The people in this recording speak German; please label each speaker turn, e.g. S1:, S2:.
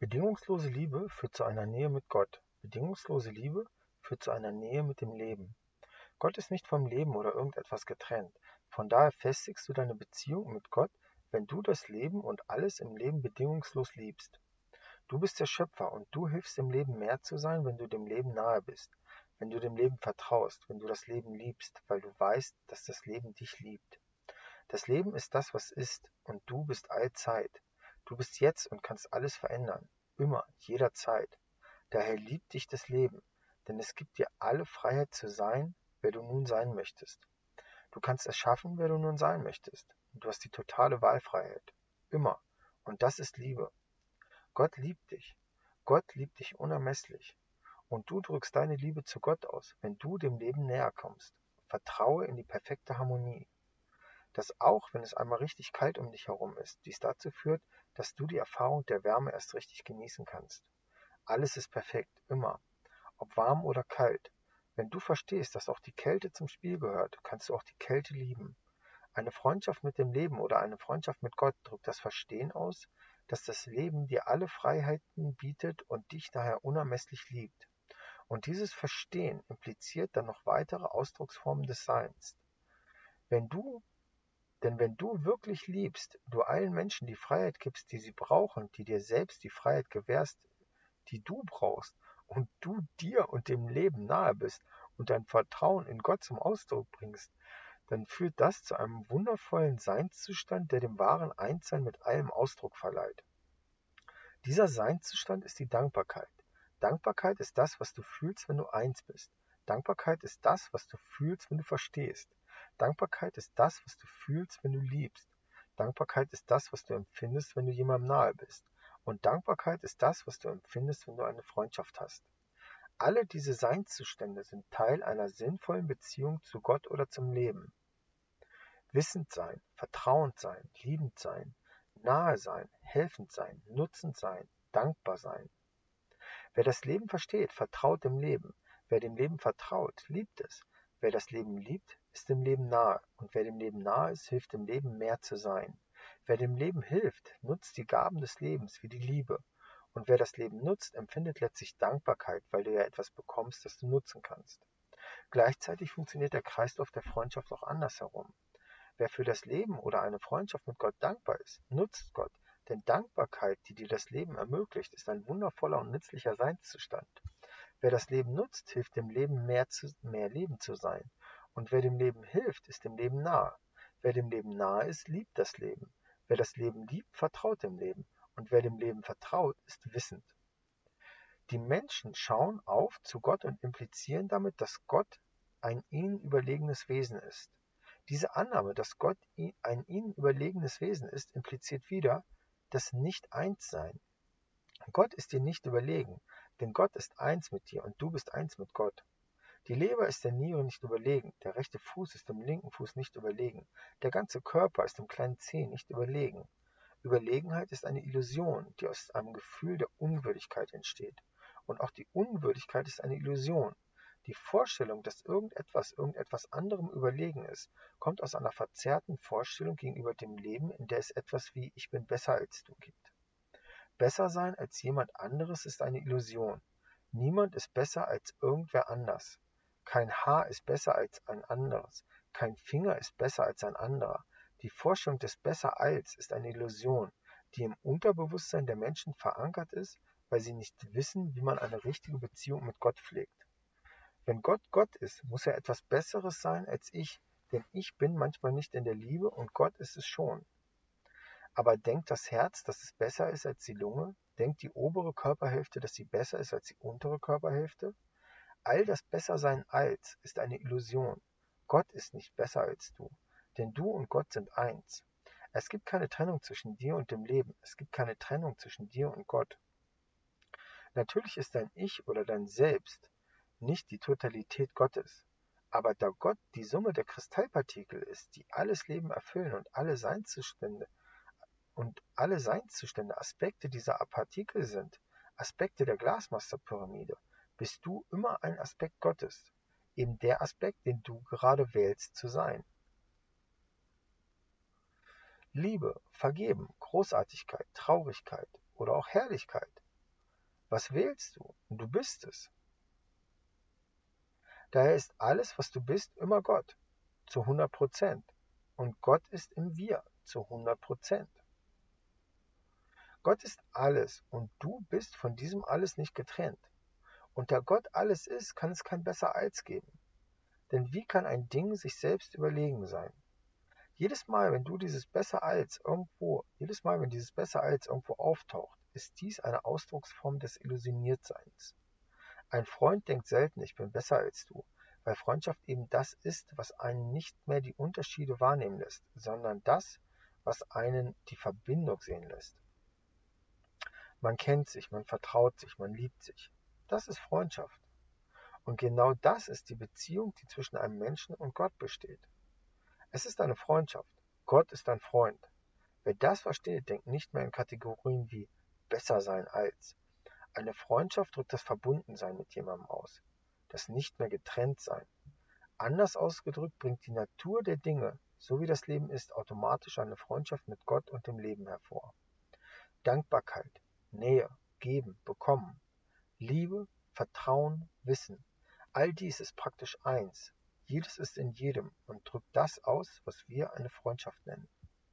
S1: Bedingungslose Liebe führt zu einer Nähe mit Gott. Bedingungslose Liebe führt zu einer Nähe mit dem Leben. Gott ist nicht vom Leben oder irgendetwas getrennt. Von daher festigst du deine Beziehung mit Gott, wenn du das Leben und alles im Leben bedingungslos liebst. Du bist der Schöpfer und du hilfst dem Leben mehr zu sein, wenn du dem Leben nahe bist, wenn du dem Leben vertraust, wenn du das Leben liebst, weil du weißt, dass das Leben dich liebt. Das Leben ist das, was ist, und du bist allzeit. Du bist jetzt und kannst alles verändern, immer, jederzeit. Daher liebt dich das Leben, denn es gibt dir alle Freiheit zu sein, wer du nun sein möchtest. Du kannst erschaffen, wer du nun sein möchtest. Und du hast die totale Wahlfreiheit. Immer. Und das ist Liebe. Gott liebt dich. Gott liebt dich unermesslich. Und du drückst deine Liebe zu Gott aus, wenn du dem Leben näher kommst. Vertraue in die perfekte Harmonie. Dass auch, wenn es einmal richtig kalt um dich herum ist, dies dazu führt, dass du die Erfahrung der Wärme erst richtig genießen kannst. Alles ist perfekt, immer, ob warm oder kalt. Wenn du verstehst, dass auch die Kälte zum Spiel gehört, kannst du auch die Kälte lieben. Eine Freundschaft mit dem Leben oder eine Freundschaft mit Gott drückt das Verstehen aus, dass das Leben dir alle Freiheiten bietet und dich daher unermesslich liebt. Und dieses Verstehen impliziert dann noch weitere Ausdrucksformen des Seins. Wenn du denn wenn du wirklich liebst, du allen Menschen die Freiheit gibst, die sie brauchen, die dir selbst die Freiheit gewährst, die du brauchst, und du dir und dem Leben nahe bist und dein Vertrauen in Gott zum Ausdruck bringst, dann führt das zu einem wundervollen Seinszustand, der dem wahren Einssein mit allem Ausdruck verleiht. Dieser Seinszustand ist die Dankbarkeit. Dankbarkeit ist das, was du fühlst, wenn du eins bist. Dankbarkeit ist das, was du fühlst, wenn du verstehst. Dankbarkeit ist das, was du fühlst, wenn du liebst. Dankbarkeit ist das, was du empfindest, wenn du jemandem nahe bist. Und Dankbarkeit ist das, was du empfindest, wenn du eine Freundschaft hast. Alle diese Seinszustände sind Teil einer sinnvollen Beziehung zu Gott oder zum Leben. Wissend sein, vertrauend sein, liebend sein, nahe sein, helfend sein, nutzend sein, dankbar sein. Wer das Leben versteht, vertraut dem Leben. Wer dem Leben vertraut, liebt es. Wer das Leben liebt, ist dem Leben nahe, und wer dem Leben nahe ist, hilft dem Leben mehr zu sein. Wer dem Leben hilft, nutzt die Gaben des Lebens wie die Liebe. Und wer das Leben nutzt, empfindet letztlich Dankbarkeit, weil du ja etwas bekommst, das du nutzen kannst. Gleichzeitig funktioniert der Kreislauf der Freundschaft auch andersherum. Wer für das Leben oder eine Freundschaft mit Gott dankbar ist, nutzt Gott, denn Dankbarkeit, die dir das Leben ermöglicht, ist ein wundervoller und nützlicher Seinszustand. Wer das Leben nutzt, hilft dem Leben mehr, zu, mehr Leben zu sein. Und wer dem Leben hilft, ist dem Leben nahe. Wer dem Leben nahe ist, liebt das Leben. Wer das Leben liebt, vertraut dem Leben. Und wer dem Leben vertraut, ist wissend. Die Menschen schauen auf zu Gott und implizieren damit, dass Gott ein ihnen überlegenes Wesen ist. Diese Annahme, dass Gott ein ihnen überlegenes Wesen ist, impliziert wieder das Nicht-Eins-Sein. Gott ist dir nicht überlegen, denn Gott ist eins mit dir und du bist eins mit Gott. Die Leber ist der Niere nicht überlegen, der rechte Fuß ist dem linken Fuß nicht überlegen, der ganze Körper ist dem kleinen Zeh nicht überlegen. Überlegenheit ist eine Illusion, die aus einem Gefühl der Unwürdigkeit entsteht. Und auch die Unwürdigkeit ist eine Illusion. Die Vorstellung, dass irgendetwas irgendetwas anderem überlegen ist, kommt aus einer verzerrten Vorstellung gegenüber dem Leben, in der es etwas wie ich bin besser als du gibt. Besser sein als jemand anderes ist eine Illusion. Niemand ist besser als irgendwer anders. Kein Haar ist besser als ein anderes. Kein Finger ist besser als ein anderer. Die Vorstellung des Besser als ist eine Illusion, die im Unterbewusstsein der Menschen verankert ist, weil sie nicht wissen, wie man eine richtige Beziehung mit Gott pflegt. Wenn Gott Gott ist, muss er etwas Besseres sein als ich, denn ich bin manchmal nicht in der Liebe und Gott ist es schon. Aber denkt das Herz, dass es besser ist als die Lunge? Denkt die obere Körperhälfte, dass sie besser ist als die untere Körperhälfte? All das Bessersein als ist eine Illusion. Gott ist nicht besser als du, denn du und Gott sind eins. Es gibt keine Trennung zwischen dir und dem Leben. Es gibt keine Trennung zwischen dir und Gott. Natürlich ist dein Ich oder dein Selbst nicht die Totalität Gottes. Aber da Gott die Summe der Kristallpartikel ist, die alles Leben erfüllen und alle Seinszustände und alle Seinszustände Aspekte dieser Partikel sind, Aspekte der Glasmasterpyramide, bist du immer ein Aspekt Gottes, eben der Aspekt, den du gerade wählst zu sein. Liebe, Vergeben, Großartigkeit, Traurigkeit oder auch Herrlichkeit Was wählst du? Du bist es. Daher ist alles, was du bist, immer Gott, zu 100 Prozent. Und Gott ist im Wir, zu 100 Prozent. Gott ist alles und du bist von diesem alles nicht getrennt. Und da Gott alles ist, kann es kein besser als geben. Denn wie kann ein Ding sich selbst überlegen sein? Jedes Mal, wenn du dieses besser als irgendwo, jedes Mal, wenn dieses besser als irgendwo auftaucht, ist dies eine Ausdrucksform des Illusioniertseins. Ein Freund denkt selten, ich bin besser als du, weil Freundschaft eben das ist, was einen nicht mehr die Unterschiede wahrnehmen lässt, sondern das, was einen die Verbindung sehen lässt. Man kennt sich, man vertraut sich, man liebt sich. Das ist Freundschaft. Und genau das ist die Beziehung, die zwischen einem Menschen und Gott besteht. Es ist eine Freundschaft. Gott ist ein Freund. Wer das versteht, denkt nicht mehr in Kategorien wie besser sein als. Eine Freundschaft drückt das Verbundensein mit jemandem aus, das nicht mehr getrennt sein. Anders ausgedrückt bringt die Natur der Dinge, so wie das Leben ist, automatisch eine Freundschaft mit Gott und dem Leben hervor. Dankbarkeit, Nähe, Geben, Bekommen, Liebe, Vertrauen, Wissen. All dies ist praktisch eins. Jedes ist in jedem und drückt das aus, was wir eine Freundschaft nennen.